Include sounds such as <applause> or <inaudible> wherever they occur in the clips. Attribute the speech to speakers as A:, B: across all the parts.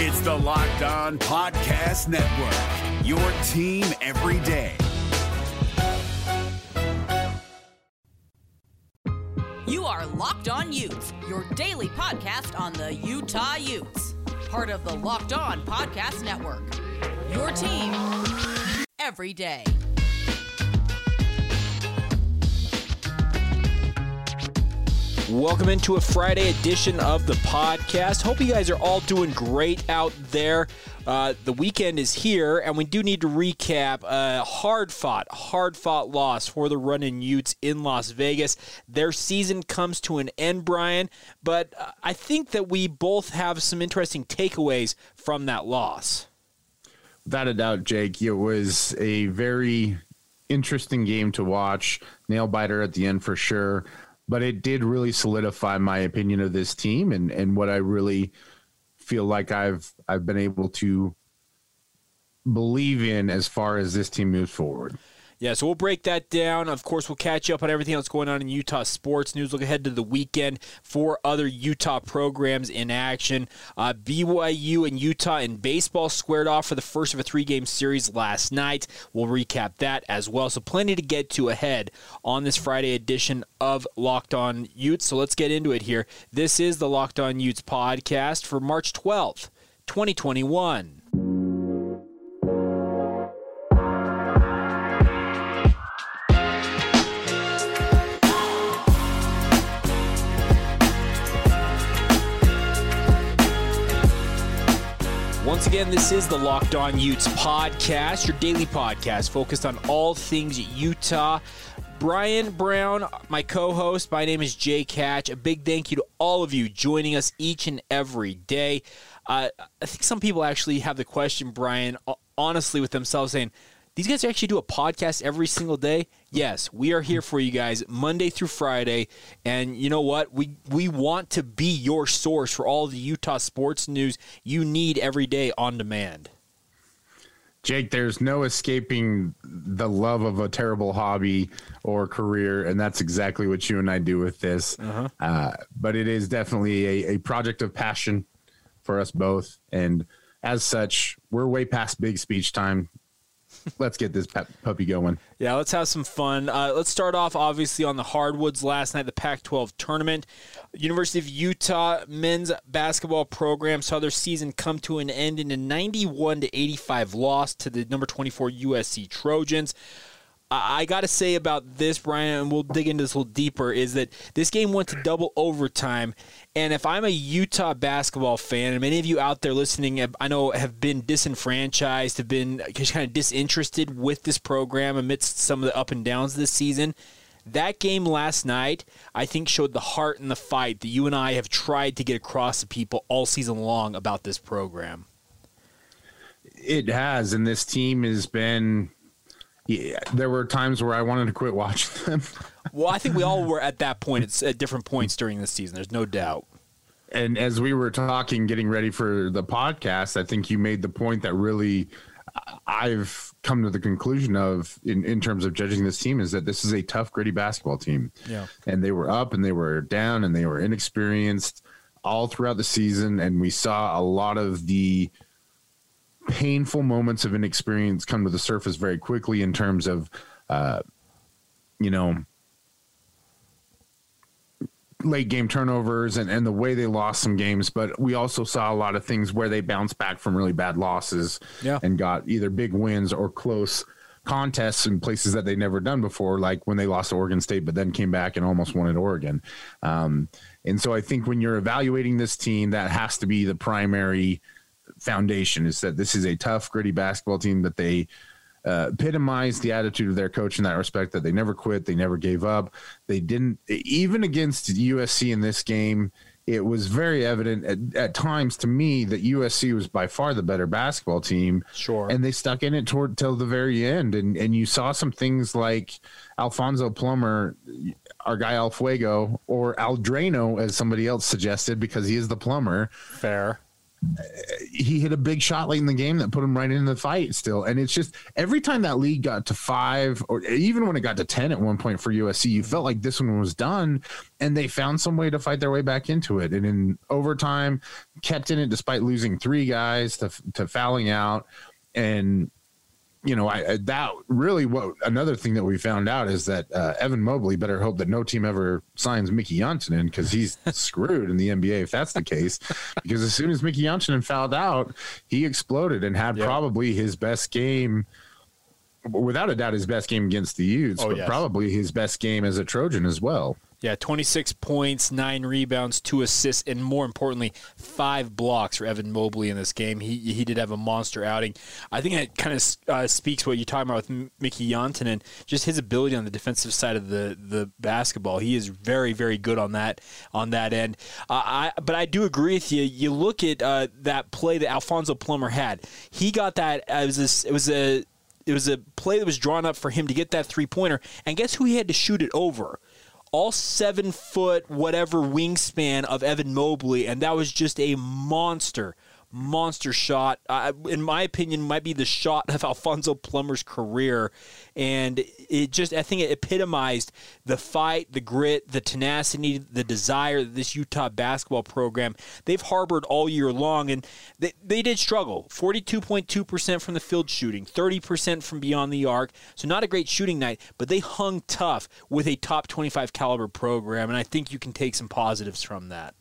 A: It's the Locked On Podcast Network, your team every day.
B: You are Locked On Utes, your daily podcast on the Utah Utes. Part of the Locked On Podcast Network. Your team every day.
C: Welcome into a Friday edition of the podcast. Hope you guys are all doing great out there. Uh, the weekend is here, and we do need to recap a hard fought, hard fought loss for the Runnin' Utes in Las Vegas. Their season comes to an end, Bryan, but uh, I think that we both have some interesting takeaways from that loss.
D: Without a doubt, Jake, it was a very interesting game to watch. Nail biter at the end for sure but it did really solidify my opinion of this team and and what I really feel like I've I've been able to believe in as far as this team moves forward.
C: Yeah, so we'll break that down. Of course, we'll catch up on everything else going on in Utah sports news. Look ahead to the weekend for other Utah programs in action. Uh, BYU and Utah in baseball squared off for the first of a three game series last night. We'll recap that as well. So, plenty to get to ahead on this Friday edition of Locked On Utes. So, let's get into it here. This is the Locked On Utes podcast for March 12th, 2021. Once again, this is the Locked On Utes podcast, your daily podcast focused on all things Utah. Bryan Brown, my co host. My name is Jay Catch. A big thank you to all of you joining us each and every day. Uh, I think some people actually have the question, Bryan, honestly, with themselves saying, these guys actually do a podcast every single day. Yes, we are here for you guys Monday through Friday, and you know what? We we want to be your source for all the Utah sports news you need every day on demand.
D: Jake, there's no escaping the love of a terrible hobby or career, and that's exactly what you and I do with this. Uh-huh. Uh, but it is definitely a, a project of passion for us both, and as such, we're way past big speech time let's get this puppy going.
C: Yeah, let's have some fun. Uh, let's start off, obviously, on the hardwoods last night, the Pac 12 tournament. University of Utah men's basketball program saw their season come to an end in a 91 to 85 loss to the number 24 USC Trojans. I got to say about this, Bryan, and we'll dig into this a little deeper, is that this game went to double overtime. And if I'm a Utah basketball fan, and many of you out there listening, I know have been disenfranchised, have been just kind of disinterested with this program amidst some of the up and downs this season, that game last night, I think, showed the heart and the fight that you and I have tried to get across to people all season long about this program.
D: It has, and this team has been yeah, there were times where I wanted to quit watching them.
C: well, I think we all <laughs> were at that point. It's at different points during the season. There's no doubt.
D: And as we were talking, getting ready for the podcast, I think you made the point that really I've come to the conclusion of in, in terms of judging this team is that this is a tough, gritty basketball team.
C: Yeah.
D: And they were up and they were down and they were inexperienced all throughout the season. And we saw a lot of the painful moments of inexperience come to the surface very quickly in terms of, uh, you know, late game turnovers and, and the way they lost some games. But we also saw a lot of things where they bounced back from really bad losses
C: yeah.
D: and got either big wins or close contests in places that they'd never done before, like when they lost to Oregon State, but then came back and almost won at Oregon. Um, and so I think when you're evaluating this team, that has to be the primary – foundation is that this is a tough, gritty basketball team that they uh, epitomize the attitude of their coach in that respect that they never quit, they never gave up. They didn't, even against USC in this game, it was very evident at, at, times to me that USC was by far the better basketball team.
C: Sure.
D: And they stuck in it toward till the very end. And and you saw some things like Alfonso Plummer, our guy Alfuego, or Aldrano, as somebody else suggested, because he is the plumber.
C: Fair
D: he hit a big shot late in the game that put him right into the fight still. And it's just every time that lead got to five, or even when it got to 10 at one point for USC, you felt like this one was done and they found some way to fight their way back into it. And in overtime, kept in it despite losing three guys to, to fouling out. And you know, I, that really what another thing that we found out is that uh, Evan Mobley better hope that no team ever signs Mickey Jantunen because he's <laughs> screwed in the NBA if that's the case. Because as soon as Mickey Jantunen fouled out, he exploded and had yep. probably his best game, without a doubt, his best game against the Utes, oh, but yes. probably his best game as a Trojan as well.
C: Yeah, 26 points, nine rebounds, two assists, and more importantly, five blocks for Evan Mobley in this game. He he did have a monster outing. I think it kind of uh, speaks what you're talking about with Mickey Jantunen, just his ability on the defensive side of the, the basketball. He is very very good on that on that end. Uh, I but I do agree with you. You look at uh, that play that Alfonso Plummer had. He got that. It was it was a it was a play that was drawn up for him to get that three pointer, and guess who he had to shoot it over? All seven foot whatever wingspan of Evan Mobley, and that was just a monster monster shot. Uh, in my opinion, might be the shot of <laughs> Alfonso Plummer's career, and it just I think it epitomized the fight, the grit, the tenacity, the desire that this Utah basketball program they've harbored all year long, and they they did struggle. Forty two point two percent from the field shooting, thirty percent from beyond the arc. So not a great shooting night, but they hung tough with a top twenty five caliber program, and I think you can take some positives from that.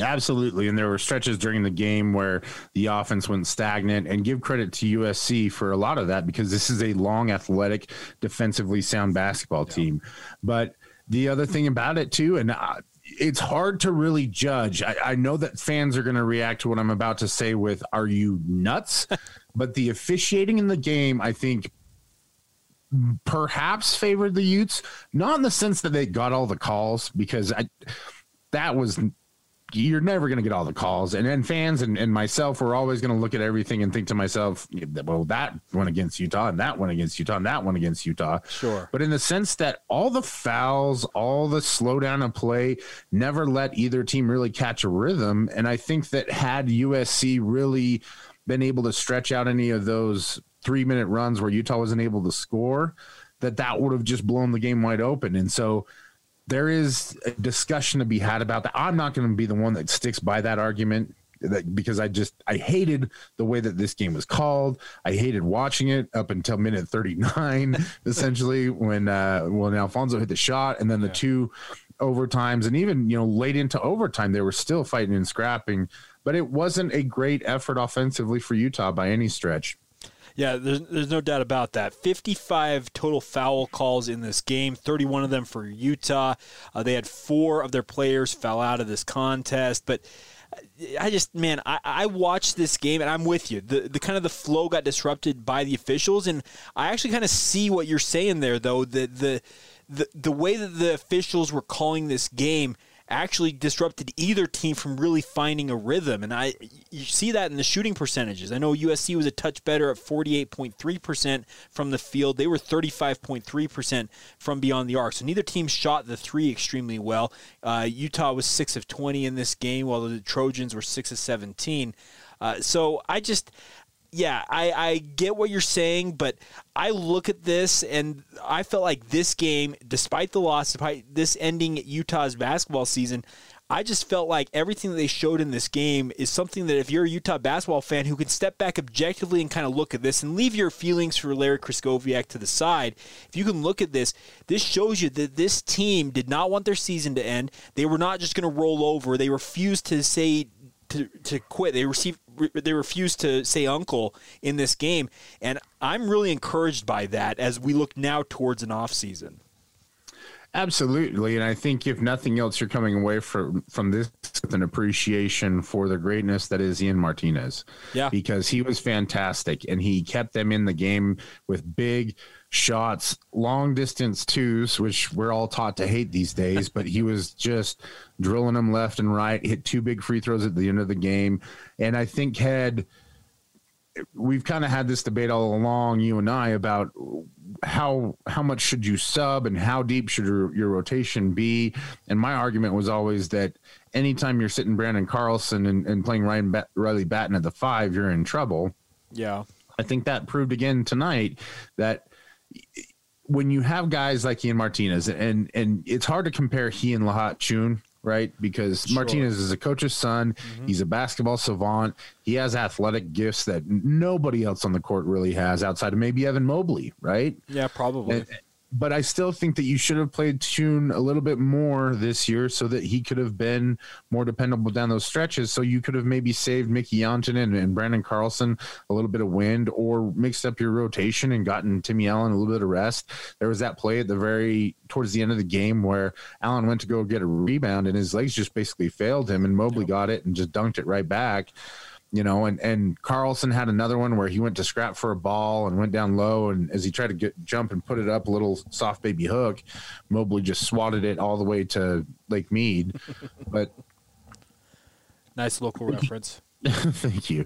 D: Absolutely. And there were stretches during the game where the offense went stagnant and give credit to USC for a lot of that because this is a long, athletic, defensively sound basketball yeah. team. But the other thing about it, too, and uh, it's hard to really judge. I, I know that fans are going to react to what I'm about to say with, Are you nuts? <laughs> but the officiating in the game, I think, perhaps favored the Utes, not in the sense that they got all the calls, because I, that was you're never going to get all the calls. And then fans and, and myself, we're always going to look at everything and think to myself, well, that one against Utah and that one against Utah and that one against Utah.
C: Sure.
D: But in the sense that all the fouls, all the slowdown of play never let either team really catch a rhythm. And I think that had USC really been able to stretch out any of those three minute runs where Utah wasn't able to score, that that would have just blown the game wide open. And so, there is a discussion to be had about that. I'm not going to be the one that sticks by that argument that because I just I hated the way that this game was called. I hated watching it up until minute 39 <laughs> essentially when uh when Alfonso hit the shot and then the yeah. two overtimes and even you know late into overtime they were still fighting and scrapping but it wasn't a great effort offensively for Utah by any stretch.
C: Yeah, there's, there's no doubt about that. 55 total foul calls in this game, 31 of them for Utah. Uh, they had four of their players foul out of this contest, but. I just man, I, I watched this game and I'm with you. The the kind of the flow got disrupted by the officials, and I actually kind of see what you're saying there, though. The the the the way that the officials were calling this game actually disrupted either team from really finding a rhythm. And I you see that in the shooting percentages. I know USC was a touch better at 48.3% from the field. They were 35.3% from beyond the arc. So neither team shot the three extremely well. Uh, Utah was 6 of 20 in this game, while the Trojans were 6 of 17. Uh, so I just yeah, I, I get what you're saying, but I look at this and I felt like this game, despite the loss, despite this ending Utah's basketball season, I just felt like everything that they showed in this game is something that if you're a Utah basketball fan who can step back objectively and kind of look at this and leave your feelings for Larry Krystkowiak to the side, if you can look at this, this shows you that this team did not want their season to end. They were not just going to roll over. They refused to say to, to quit. They received they refused to say uncle in this game, and I'm really encouraged by that as we look now towards an off season.
D: Absolutely, and I think if nothing else, you're coming away from from this with an appreciation for the greatness that is Ian Martinez.
C: Yeah,
D: because he was fantastic, and he kept them in the game with big shots, long distance twos, which we're all taught to hate these days. but he was just drilling them left and right. Hit two big free throws at the end of the game, and I think had we've kind of had this debate all along, you and I, about how how much should you sub and how deep should your, your rotation be? And my argument was always that anytime you're sitting Branden Carlson and, and playing Ryan ba- Riley Battin at the five, you're in trouble.
C: Yeah.
D: I think that proved again tonight that when you have guys like Ian Martinez, and and it's hard to compare he and Lahat Thioune, right? Because sure. Martinez is a coach's son. Mm-hmm. He's a basketball savant. He has athletic gifts that nobody else on the court really has outside of maybe Evan Mobley, right?
C: Yeah, probably.
D: And, but I still think that you should have played Thioune a little bit more this year so that he could have been more dependable down those stretches. So you could have maybe saved Mickey Jantunen and, and Branden Carlson a little bit of wind or mixed up your rotation and gotten Timmy Allen a little bit of rest. There was that play at the very towards the end of the game where Allen went to go get a rebound and his legs just basically failed him and Mobley got it and just dunked it right back you know, and and Carlson had another one where he went to scrap for a ball and went down low, and as he tried to get jump and put it up a little soft baby hook, Mobley just swatted it all the way to Lake Mead. <laughs> but
C: nice local reference. <laughs>
D: Thank you.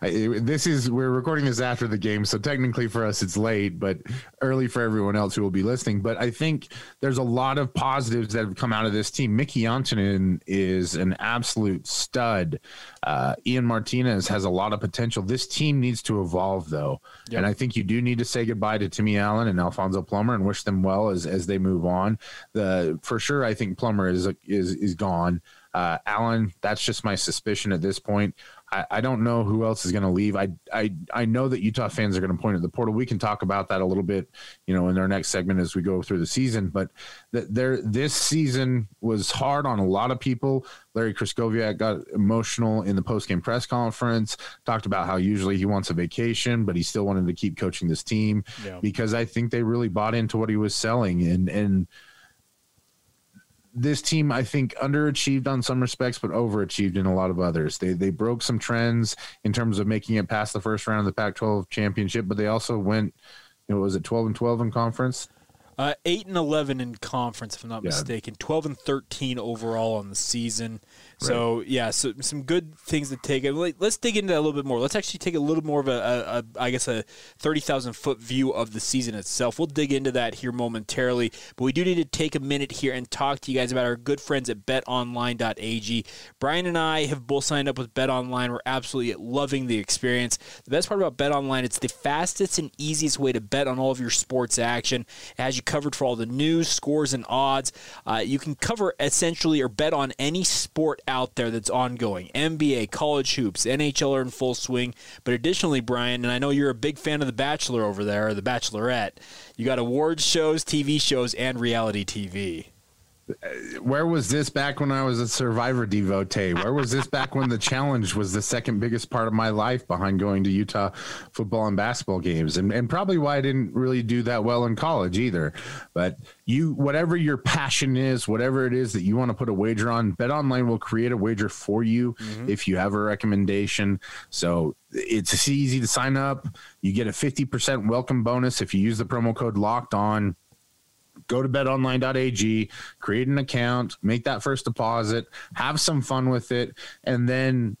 D: <laughs> this is we're recording this after the game, so technically for us it's late, but early for everyone else who will be listening. But I think there's a lot of positives that have come out of this team. Mickey Jantunen is an absolute stud. Uh, Ian Martinez has a lot of potential. This team needs to evolve though, yep. and I think you do need to say goodbye to Timmy Allen and Alfonso Plummer and wish them well as as they move on. The for sure, I think Plummer is is is gone. Uh, Allen, that's just my suspicion at this point. I, I don't know who else is going to leave. I, I I know that Utah fans are going to point at the portal. We can talk about that a little bit, you know, in our next segment as we go through the season. But th- there, this season was hard on a lot of people. Larry Krystkowiak got emotional in the post-game press conference. Talked about how usually he wants a vacation, but he still wanted to keep coaching this team yeah. because I think they really bought into what he was selling and and this team, I think, underachieved on some respects, but overachieved in a lot of others. They they broke some trends in terms of making it past the first round of the Pac-12 championship, but they also went, you know, was it 12 and 12 in conference?
C: Uh, eight and eleven in conference, if I'm not yeah. mistaken. Twelve and thirteen overall on the season. So right. yeah, so some good things to take. Let's dig into that a little bit more. Let's actually take a little more of a, a, a I guess, a thirty thousand foot view of the season itself. We'll dig into that here momentarily, but we do need to take a minute here and talk to you guys about our good friends at BetOnline.ag. Bryan and I have both signed up with BetOnline. We're absolutely loving the experience. The best part about BetOnline, it's the fastest and easiest way to bet on all of your sports action. Has you covered for all the news, scores, and odds. Uh, you can cover essentially or bet on any sport out there that's ongoing NBA, college hoops, NHL are in full swing. But additionally, Bryan, and I know you're a big fan of The Bachelor over there, or The Bachelorette, you got awards shows, TV shows, and reality TV
D: where was this back when I was a Survivor devotee? Where was this back when the challenge was the second biggest part of my life behind going to Utah football and basketball games? And, and probably why I didn't really do that well in college either. But you, whatever your passion is, whatever it is that you want to put a wager on, Bet Online will create a wager for you mm-hmm. if you have a recommendation. So it's easy to sign up. You get a 50% welcome bonus if you use the promo code locked on go to betonline.ag, create an account, make that first deposit, have some fun with it, and then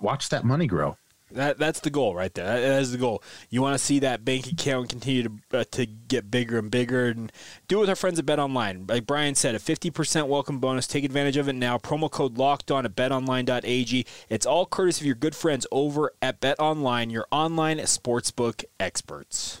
D: watch that money grow.
C: That that's the goal right there. That is the goal. You want to see that bank account continue to uh, to get bigger and bigger, and do it with our friends at Bet Online. Like Bryan said, a fifty percent welcome bonus. Take advantage of it now. Promo code Locked On at BetOnline.ag. It's all courtesy of your good friends over at Bet Online, your online sportsbook experts.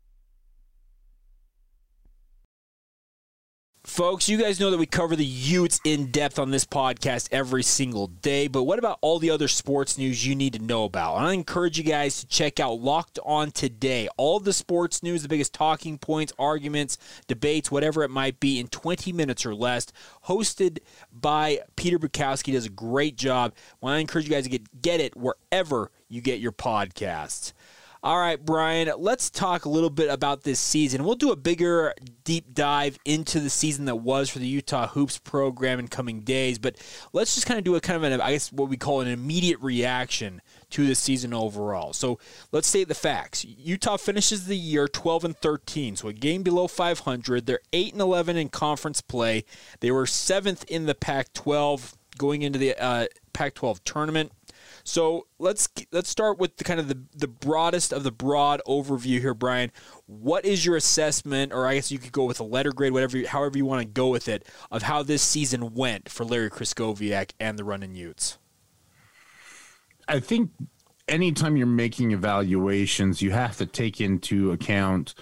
C: Folks, you guys know that we cover the Utes in depth on this podcast every single day, but what about all the other sports news you need to know about? And I encourage you guys to check out Locked On Today. All the sports news, the biggest talking points, arguments, debates, whatever it might be, in 20 minutes or less. Hosted by Peter Bukowski, does a great job. Well, I encourage you guys to get, get it wherever you get your podcasts. All right, Bryan, let's talk a little bit about this season. We'll do a bigger deep dive into the season that was for the Utah Hoops program in coming days, but let's just kind of do a kind of an, I guess, what we call an immediate reaction to the season overall. So let's state the facts. Utah finishes the year 12 and 13, so a game below 500. They're 8 and 11 in conference play. They were seventh in the Pac-12 going into the uh, Pac-12 tournament. So let's let's start with the kind of the, the broadest of the broad overview here, Bryan. What is your assessment, or I guess you could go with a letter grade, whatever, however you want to go with it, of how this season went for Larry Krystkowiak and the Runnin' Utes?
D: I think anytime you're making evaluations, you have to take into account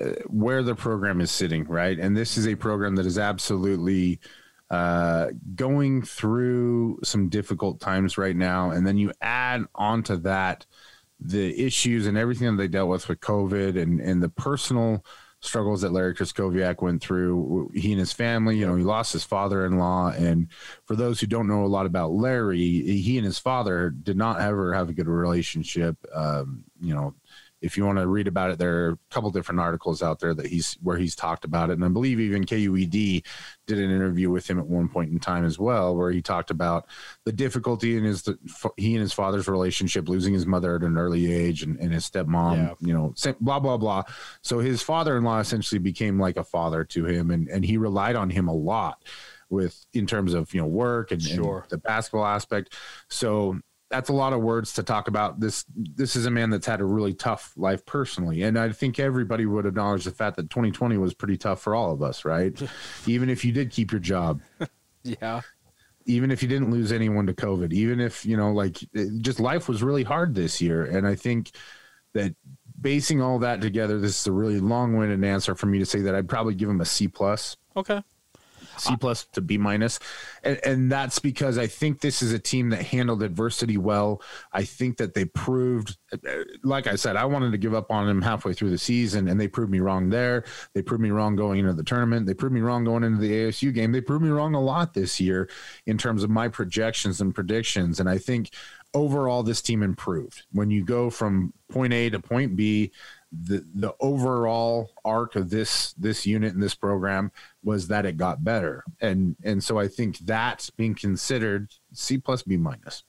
D: uh, where the program is sitting, right? And this is a program that is absolutely uh, going through some difficult times right now. And then you add onto that the issues and everything that they dealt with with COVID and, and the personal struggles that Larry Krystkowiak went through. He and his family, you know, he lost his father-in-law, and for those who don't know a lot about Larry, he and his father did not ever have a good relationship. Um, you know, if you want to read about it, there are a couple different articles out there that he's where he's talked about it, and I believe even KUED did an interview with him at one point in time as well, where he talked about the difficulty in his he and his father's relationship, losing his mother at an early age, and, and his stepmom, yeah. you know, blah blah blah. So his father-in-law essentially became like a father to him, and and he relied on him a lot with in terms of you know work and, sure. and the basketball aspect. So that's a lot of words to talk about. This this is a man that's had a really tough life personally, and I think everybody would acknowledge the fact that 2020 was pretty tough for all of us, right? <laughs> even if you did keep your job, <laughs>
C: yeah.
D: Even if you didn't lose anyone to COVID, even if you know, like, just life was really hard this year, and I think that basing all that together, this is a really long-winded answer for me to say that I'd probably give him a C plus.
C: Okay.
D: C plus to B minus, and, and that's because I think this is a team that handled adversity well. I think that they proved, like I said, I wanted to give up on them halfway through the season, and they proved me wrong there. They proved me wrong going into the tournament. They proved me wrong going into the ASU game. They proved me wrong a lot this year in terms of my projections and predictions, and I think overall this team improved when you go from point A to point B the the overall arc of this this unit and this program was that it got better and and so i think that's being considered c plus b minus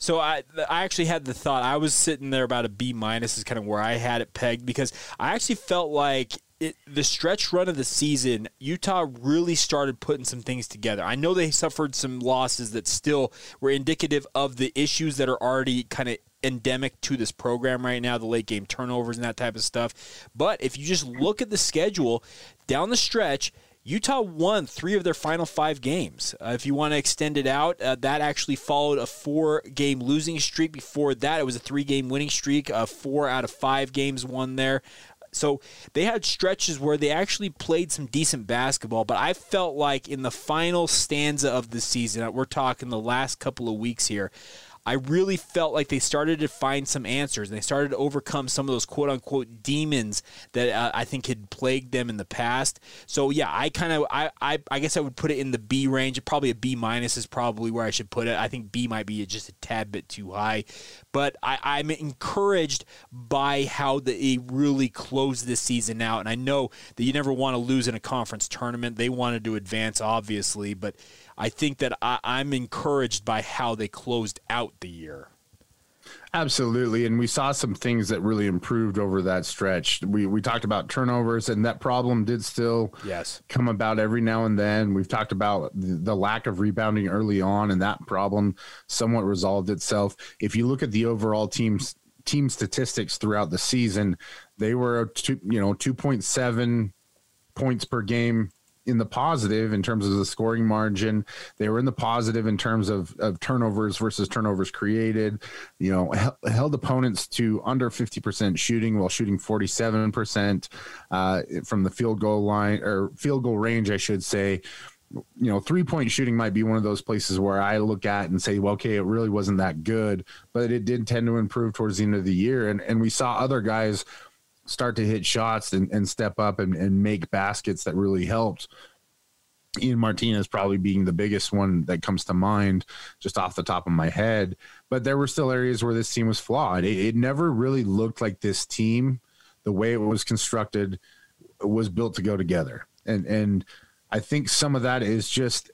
C: so I I actually had the thought I was sitting there about a B minus is kind of where I had it pegged because I actually felt like it, the stretch run of the season, Utah really started putting some things together. I know they suffered some losses that still were indicative of the issues that are already kind of endemic to this program right now, the late game turnovers and that type of stuff. But if you just look at the schedule down the stretch, Utah won three of their final five games. Uh, if you want to extend it out, uh, that actually followed a four game losing streak. Before that, it was a three game winning streak. Uh, four out of five games won there. So they had stretches where they actually played some decent basketball, but I felt like in the final stanza of the season, we're talking the last couple of weeks here, I really felt like they started to find some answers. And they started to overcome some of those quote unquote demons that uh, I think had plagued them in the past. So yeah, I kind of I, I I guess I would put it in the B range. Probably a B minus is probably where I should put it. I think B might be just a tad bit too high, but I, I'm encouraged by how they really closed this season out. And I know that you never want to lose in a conference tournament. They wanted to advance, obviously, but I think that I, I'm encouraged by how they closed out the year.
D: Absolutely, and we saw some things that really improved over that stretch. We we talked about turnovers, and that problem did still
C: yes
D: come about every now and then. We've talked about the, lack of rebounding early on, and that problem somewhat resolved itself. If you look at the overall team's team statistics throughout the season, they were two, you know two point seven points per game in the positive in terms of the scoring margin. They were in the positive in terms of, of turnovers versus turnovers created. You know, held opponents to under 50% shooting while shooting 47% uh, from the field goal line or field goal range, I should say you know, three point shooting might be one of those places where I look at and say, well, okay, it really wasn't that good, but it did tend to improve towards the end of the year. And, and we saw other guys start to hit shots and, and step up and, and make baskets that really helped. Ian Martinez probably being the biggest one that comes to mind just off the top of my head. But there were still areas where this team was flawed. It, it never really looked like this team, the way it was constructed, was built to go together. And and I think some of that is just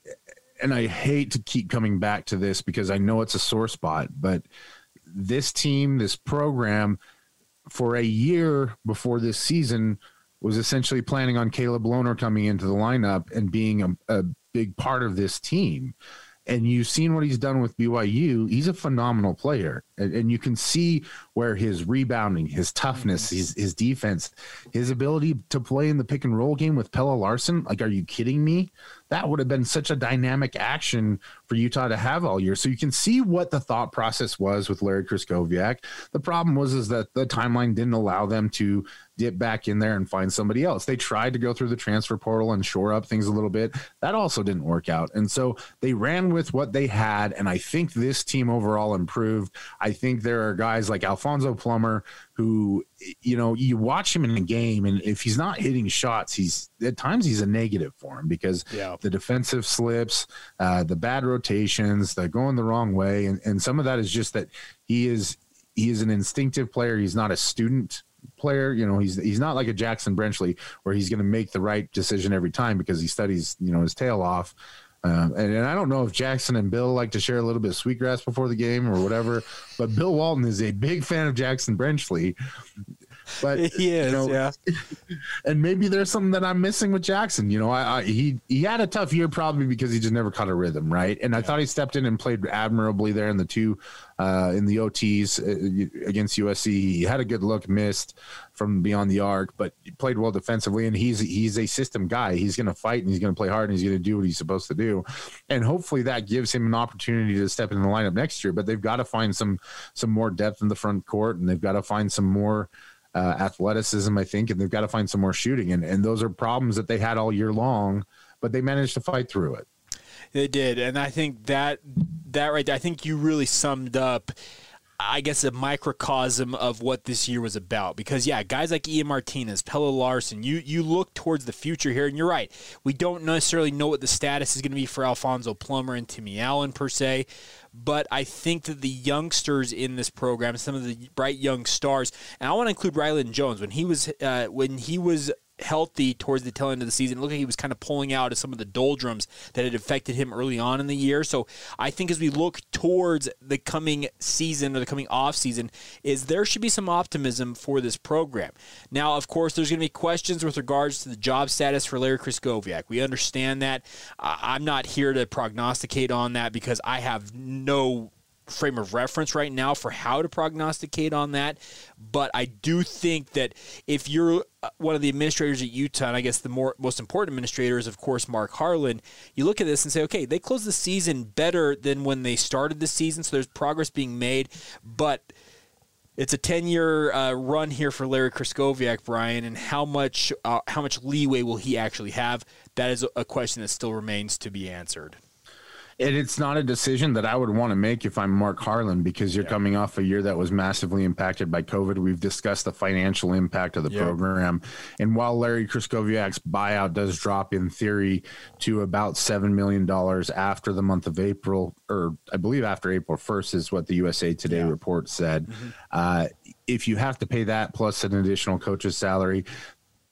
D: and I hate to keep coming back to this because I know it's a sore spot, but this team, this program, for a year before this season was essentially planning on Caleb Lohner coming into the lineup and being a, a big part of this team. And you've seen what he's done with BYU. He's a phenomenal player. And, and you can see where his rebounding, his toughness, mm-hmm. his, his defense, his ability to play in the pick and roll game with Pelle Larsson. Like, are you kidding me? that would have been such a dynamic action for Utah to have all year. So you can see what the thought process was with Larry Krystkowiak. The problem was is that the timeline didn't allow them to dip back in there and find somebody else. They tried to go through the transfer portal and shore up things a little bit. That also didn't work out. And so they ran with what they had. And I think this team overall improved. I think there are guys like Alfonso Plummer who you know you watch him in a game and if he's not hitting shots he's at times he's a negative for him because yeah. the defensive slips uh, the bad rotations the going the wrong way and, and some of that is just that he is he is an instinctive player he's not a student player you know he's he's not like a Jaxon Brenchley where he's going to make the right decision every time because he studies you know his tail off um, and, and, I don't know if Jaxon and Bill like to share a little bit of sweetgrass before the game or whatever, but Bill Walton is a big fan of Jaxon Brenchley. But <laughs>
C: he is, you know, yeah. <laughs>
D: And maybe there's something that I'm missing with Jaxon. You know, I, I, he he had a tough year probably because he just never caught a rhythm, right? And I thought he stepped in and played admirably there in the two uh, in the OTs uh, against USC. He had a good look, missed from beyond the arc, but he played well defensively. And he's he's a system guy. He's going to fight and he's going to play hard and he's going to do what he's supposed to do. And hopefully that gives him an opportunity to step in the lineup next year. But they've got to find some some more depth in the front court and they've got to find some more. Uh, athleticism, I think, and they've got to find some more shooting, and and those are problems that they had all year long, but they managed to fight through it.
C: They did, and I think that that right there, I think you really summed up. I guess a microcosm of what this year was about. Because yeah, guys like Ian Martinez, Pelle Larsson, you you look towards the future here, and you're right. We don't necessarily know what the status is going to be for Alfonso Plummer and Timmy Allen per se, but I think that the youngsters in this program, some of the bright young stars, and I want to include Rylan Jones. When he was uh, when he was healthy towards the tail end of the season. It looked like he was kind of pulling out of some of the doldrums that had affected him early on in the year. So I think as we look towards the coming season or the coming off season, is there should be some optimism for this program. Now, of course, there's going to be questions with regards to the job status for Larry Krystkowiak. We understand that. I'm not here to prognosticate on that because I have no frame of reference right now for how to prognosticate on that. But I do think that if you're uh, one of the administrators at Utah, and I guess the more most important administrator is of course Mark Harlan, you look at this and say, okay, they closed the season better than when they started the season, so there's progress being made, but. It's a ten-year uh, run here for Larry Krystkowiak, Bryan, and how much uh, how much leeway will he actually have? That is a question that still remains to be answered
D: and it's not a decision that I would want to make if I'm Mark Harlan because you're yeah. coming off a year that was massively impacted by COVID. We've discussed the financial impact of the yeah. program, and while Larry Krystkowiak's buyout does drop in theory to about seven million dollars after the month of April, or I believe after April 1st is what the USA Today yeah. report said. Mm-hmm. Uh, if you have to pay that plus an additional coach's salary,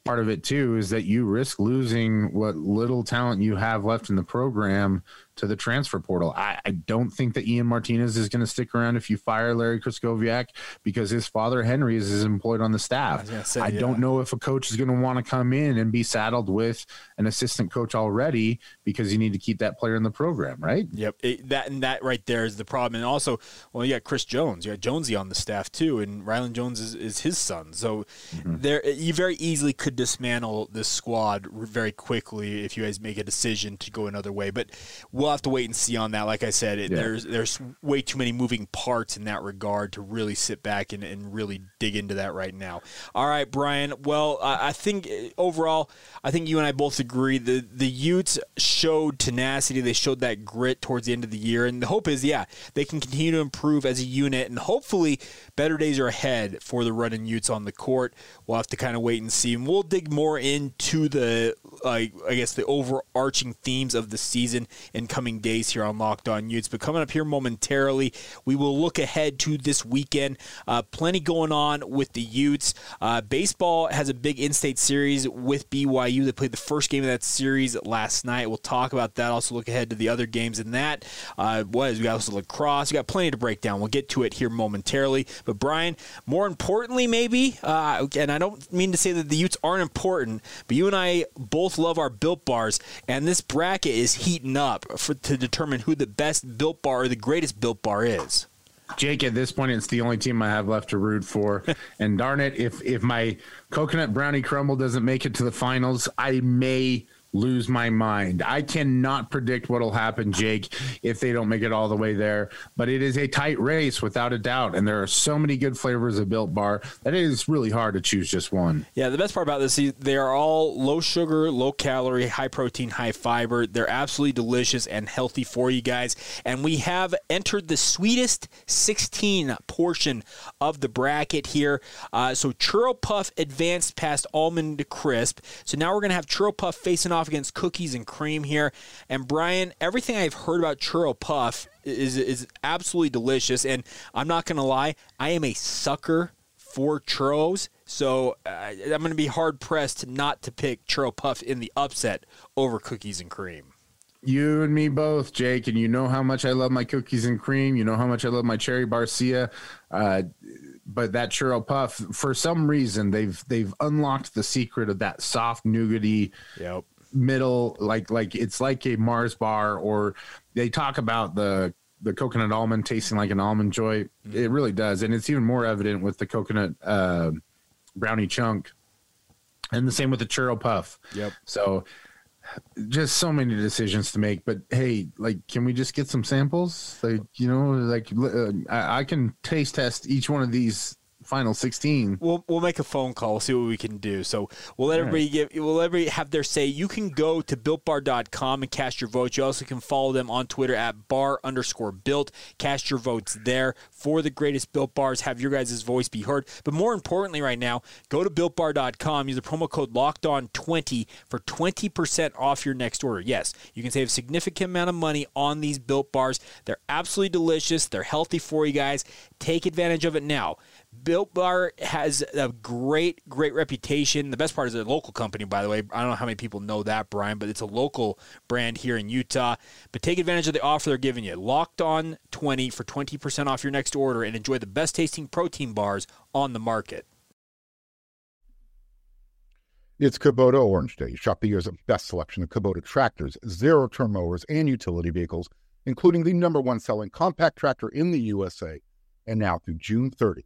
D: part of it too is that you risk losing what little talent you have left in the program to the transfer portal. I, I don't think that Ian Martinez is going to stick around if you fire Larry Krystkowiak because his father Henry is, is employed on the staff. I, say, I yeah. don't know if a coach is going to want to come in and be saddled with an assistant coach already because you need to keep that player in the program, right?
C: Yep, it, that and that right there is the problem. And also, well, you got Chris Jones, you got Jonesy on the staff too, and Rylan Jones is, is his son. So mm-hmm. there, you very easily could dismantle this squad very quickly if you guys make a decision to go another way. But we'll have to wait and see on that. Like I said, it, yeah. there's there's way too many moving parts in that regard to really sit back and, and really dig into that right now. All right, Bryan. Well, I, I think uh, overall, I think you and I both agree the the Utes showed tenacity. They showed that grit towards the end of the year, and the hope is, yeah, they can continue to improve as a unit, and hopefully, better days are ahead for the Runnin' Utes on the court. We'll have to kind of wait and see, and we'll dig more into the like I guess the overarching themes of the season in coming days here on Locked On Utes. But coming up here momentarily, we will look ahead to this weekend. Uh, plenty going on with the Utes. Uh, baseball has a big in-state series with BYU. They played the first game of that series last night. We'll talk about that. Also look ahead to the other games in that. Uh, what is we got also lacrosse. We got plenty to break down. We'll get to it here momentarily. But Bryan, more importantly, maybe, uh, and I don't mean to say that the Utes aren't important, but you and I both love our built bars, and this bracket is heating up for, to determine who the best built bar or the greatest built bar is.
D: Jake, at this point, it's the only team I have left to root for. <laughs> and darn it, if if my coconut brownie crumble doesn't make it to the finals, I may lose my mind. I cannot predict what'll happen, Jake, if they don't make it all the way there. But it is a tight race without a doubt, and there are so many good flavors of Built Bar that it is really hard to choose just one.
C: Yeah, the best part about this, is they are all low sugar, low calorie, high protein, high fiber. They're absolutely delicious and healthy for you guys. And we have entered the sweetest 16 portion of the bracket here. Uh, so Churro Puff advanced past Almond Crisp. So now we're going to have Churro Puff facing off off against cookies and cream here. And Bryan, everything I've heard about churro puff is is absolutely delicious. And I'm not gonna lie, I am a sucker for churros. So uh, I'm going to be hard pressed not to pick churro puff in the upset over cookies and cream.
D: You and me both, Jake, and you know how much I love my cookies and cream. You know how much I love my cherry Garcia. Uh, but that churro puff, for some reason, they've they've unlocked the secret of that soft nougaty,
C: yep
D: middle like like it's like a Mars bar or they talk about the the coconut almond tasting like an almond joy. Mm-hmm. It really does, and it's even more evident with the coconut uh, brownie chunk, and the same with the churro puff.
C: Yep.
D: So just so many decisions to make but hey like can we just get some samples like you know like uh, I, I can taste test each one of these final 16
C: we'll we'll make a phone call. We'll see what we can do. So we'll let All everybody right. give we'll let everybody have their say. You can go to builtbar.com and cast your vote you also can follow them on twitter at bar underscore built. Cast your votes there. For the greatest built bars. Have your guys' voice be heard. But more importantly right now go to builtbar.com use the promo code locked on 20 for 20% off your next order. Yes you can save a significant amount of money on these built bars. They're absolutely delicious. They're healthy for you guys. Take advantage of it now Built Bar has a great, great reputation. The best part is a local company, by the way. I don't know how many people know that, Bryan, but it's a local brand here in Utah. But take advantage of the offer they're giving you. Locked on 20 for 20% off your next order and enjoy the best tasting protein bars on the market.
E: It's Kubota Orange Day. Shop the year's best selection of Kubota tractors, zero turn mowers, and utility vehicles, including the number one selling compact tractor in the USA. And now through June 30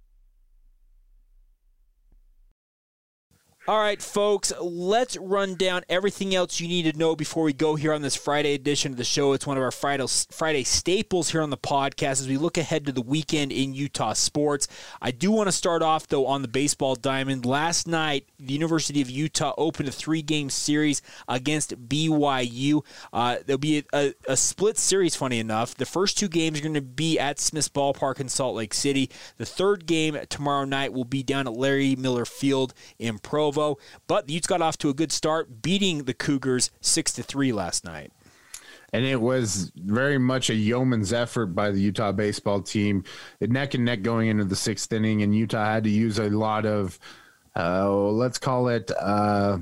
C: All right, folks, let's run down everything else you need to know before we go here on this Friday edition of the show. It's one of our Friday, Friday staples here on the podcast as we look ahead to the weekend in Utah sports. I do want to start off, though, on the baseball diamond. Last night, the University of Utah opened a three game series against BYU. Uh, there'll be a, a, a split series, funny enough. The first two games are going to be at Smith's Ballpark in Salt Lake City. The third game tomorrow night will be down at Larry Miller Field in Provo. Provo. But the Utes got off to a good start, beating the Cougars six to three last night.
D: And it was very much a yeoman's effort by the Utah baseball team, neck and neck going into the sixth inning. And Utah had to use a lot of, uh, let's call it, uh,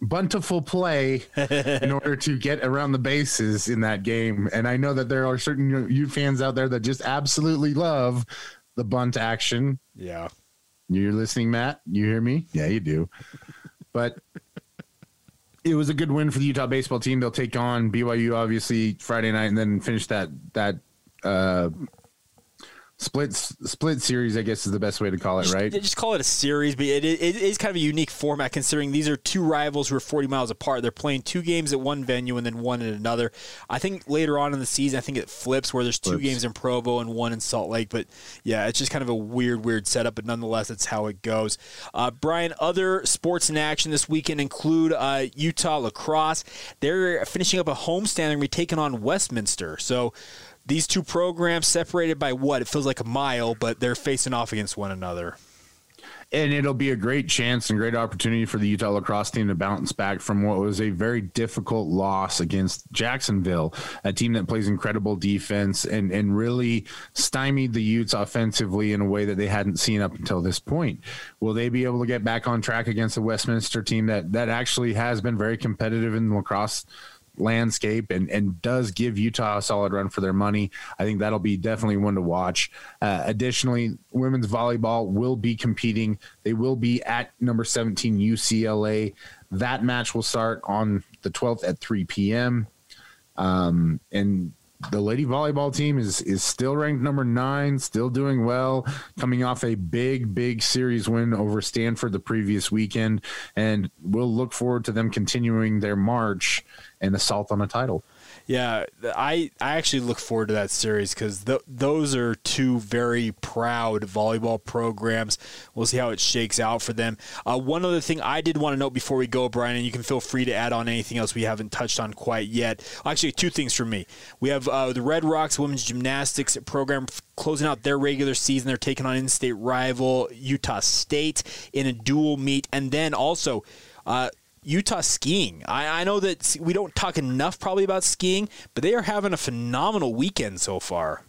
D: buntiful play <laughs> in order to get around the bases in that game. And I know that there are certain Ute fans out there that just absolutely love the bunt action.
C: Yeah.
D: You're listening, Matt? You hear me? Yeah, you do. But it was a good win for the Utah baseball team. They'll take on BYU obviously Friday night and then finish that that uh, split split series, I guess is the best way to call it, right?
C: They just call it a series, but it, it, it is kind of a unique format considering these are two rivals who are 40 miles apart. They're playing two games at one venue and then one at another. I think later on in the season, I think it flips where there's two flips. games in Provo and one in Salt Lake. But yeah, it's just kind of a weird, weird setup, but nonetheless, that's how it goes. Uh, Bryan, other sports in action this weekend include uh, Utah lacrosse. They're finishing up a homestand. To be taking on Westminster. So these two programs separated by what? It feels like a mile, but they're facing off against one another.
D: And it'll be a great chance and great opportunity for the Utah lacrosse team to bounce back from what was a very difficult loss against Jacksonville, a team that plays incredible defense and, and really stymied the Utes offensively in a way that they hadn't seen up until this point. Will they be able to get back on track against the Westminster team that, that actually has been very competitive in lacrosse landscape and, and does give Utah a solid run for their money. I think that'll be definitely one to watch. Uh, additionally, women's volleyball will be competing. They will be at number 17 UCLA. That match will start on the 12th at 3 p.m. Um, and the lady volleyball team is is still ranked number nine, still doing well, coming off a big big series win over Stanford the previous weekend, and we'll look forward to them continuing their march and assault on a title.
C: Yeah, I I actually look forward to that series because th- those are two very proud volleyball programs. We'll see how it shakes out for them. Uh, one other thing I did want to note before we go, Bryan, and you can feel free to add on anything else we haven't touched on quite yet. Actually, two things for me. We have uh, the Red Rocks women's gymnastics program closing out their regular season. They're taking on in-state rival Utah State in a dual meet, and then also. Uh, Utah skiing. I, I know that we don't talk enough probably about skiing, but they are having a phenomenal weekend so far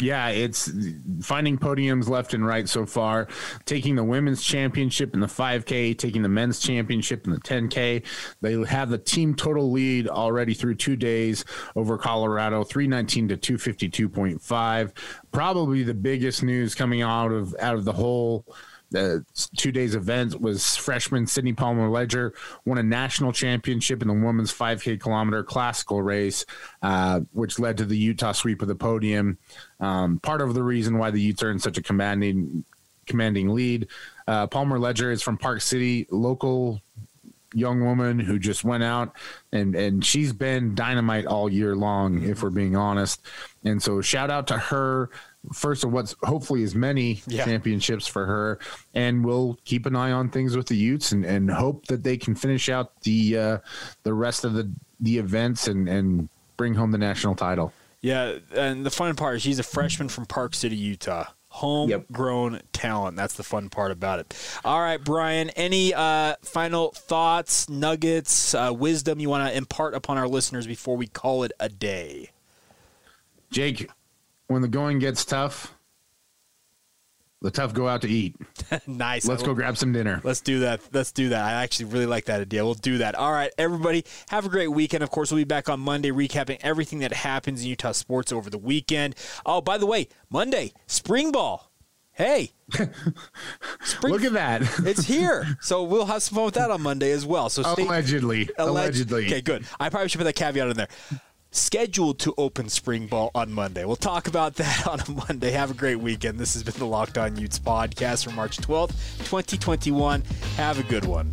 D: yeah, it's finding podiums left and right so far. Taking the women's championship in the 5K, taking the men's championship in the 10K. They have the team total lead already through two days over Colorado, 319 to 252.5. Probably the biggest news coming out of out of the whole the two days event was freshman Sydney Palmer Leger won a national championship in the women's 5K kilometer classical race, uh, which led to the Utah sweep of the podium. Um, part of the reason why the Utes are in such a commanding commanding lead. Uh, Palmer Leger is from Park City, local young woman who just went out and and she's been dynamite all year long if we're being honest and so shout out to her first of what's hopefully as many yeah. championships for her and we'll keep an eye on things with the Utes and, and hope that they can finish out the uh, the rest of the the events and and bring home the national title.
C: Yeah, and the fun part is she's a freshman from Park City, Utah. Homegrown yep. talent. That's the fun part about it. All right, Bryan. Any uh, final thoughts, nuggets, uh, wisdom you want to impart upon our listeners before we call it a day?
D: Jake, when the going gets tough, the tough go out to eat. <laughs>
C: nice.
D: Let's go grab some dinner.
C: Let's do that. Let's do that. I actually really like that idea. We'll do that. All right, everybody, have a great weekend. Of course, we'll be back on Monday recapping everything that happens in Utah sports over the weekend. Oh, by the way, Monday, spring ball. Hey, <laughs>
D: spring, look at that! <laughs>
C: it's here, so we'll have some fun with that on Monday as well. So
D: stay, allegedly, allegedly.
C: Okay, good. I probably should put that caveat in there scheduled to open spring ball on Monday. We'll talk about <laughs> that on a Monday. Have a great weekend. This has been the Locked On Utes podcast for March 12th, 2021. Have a good one.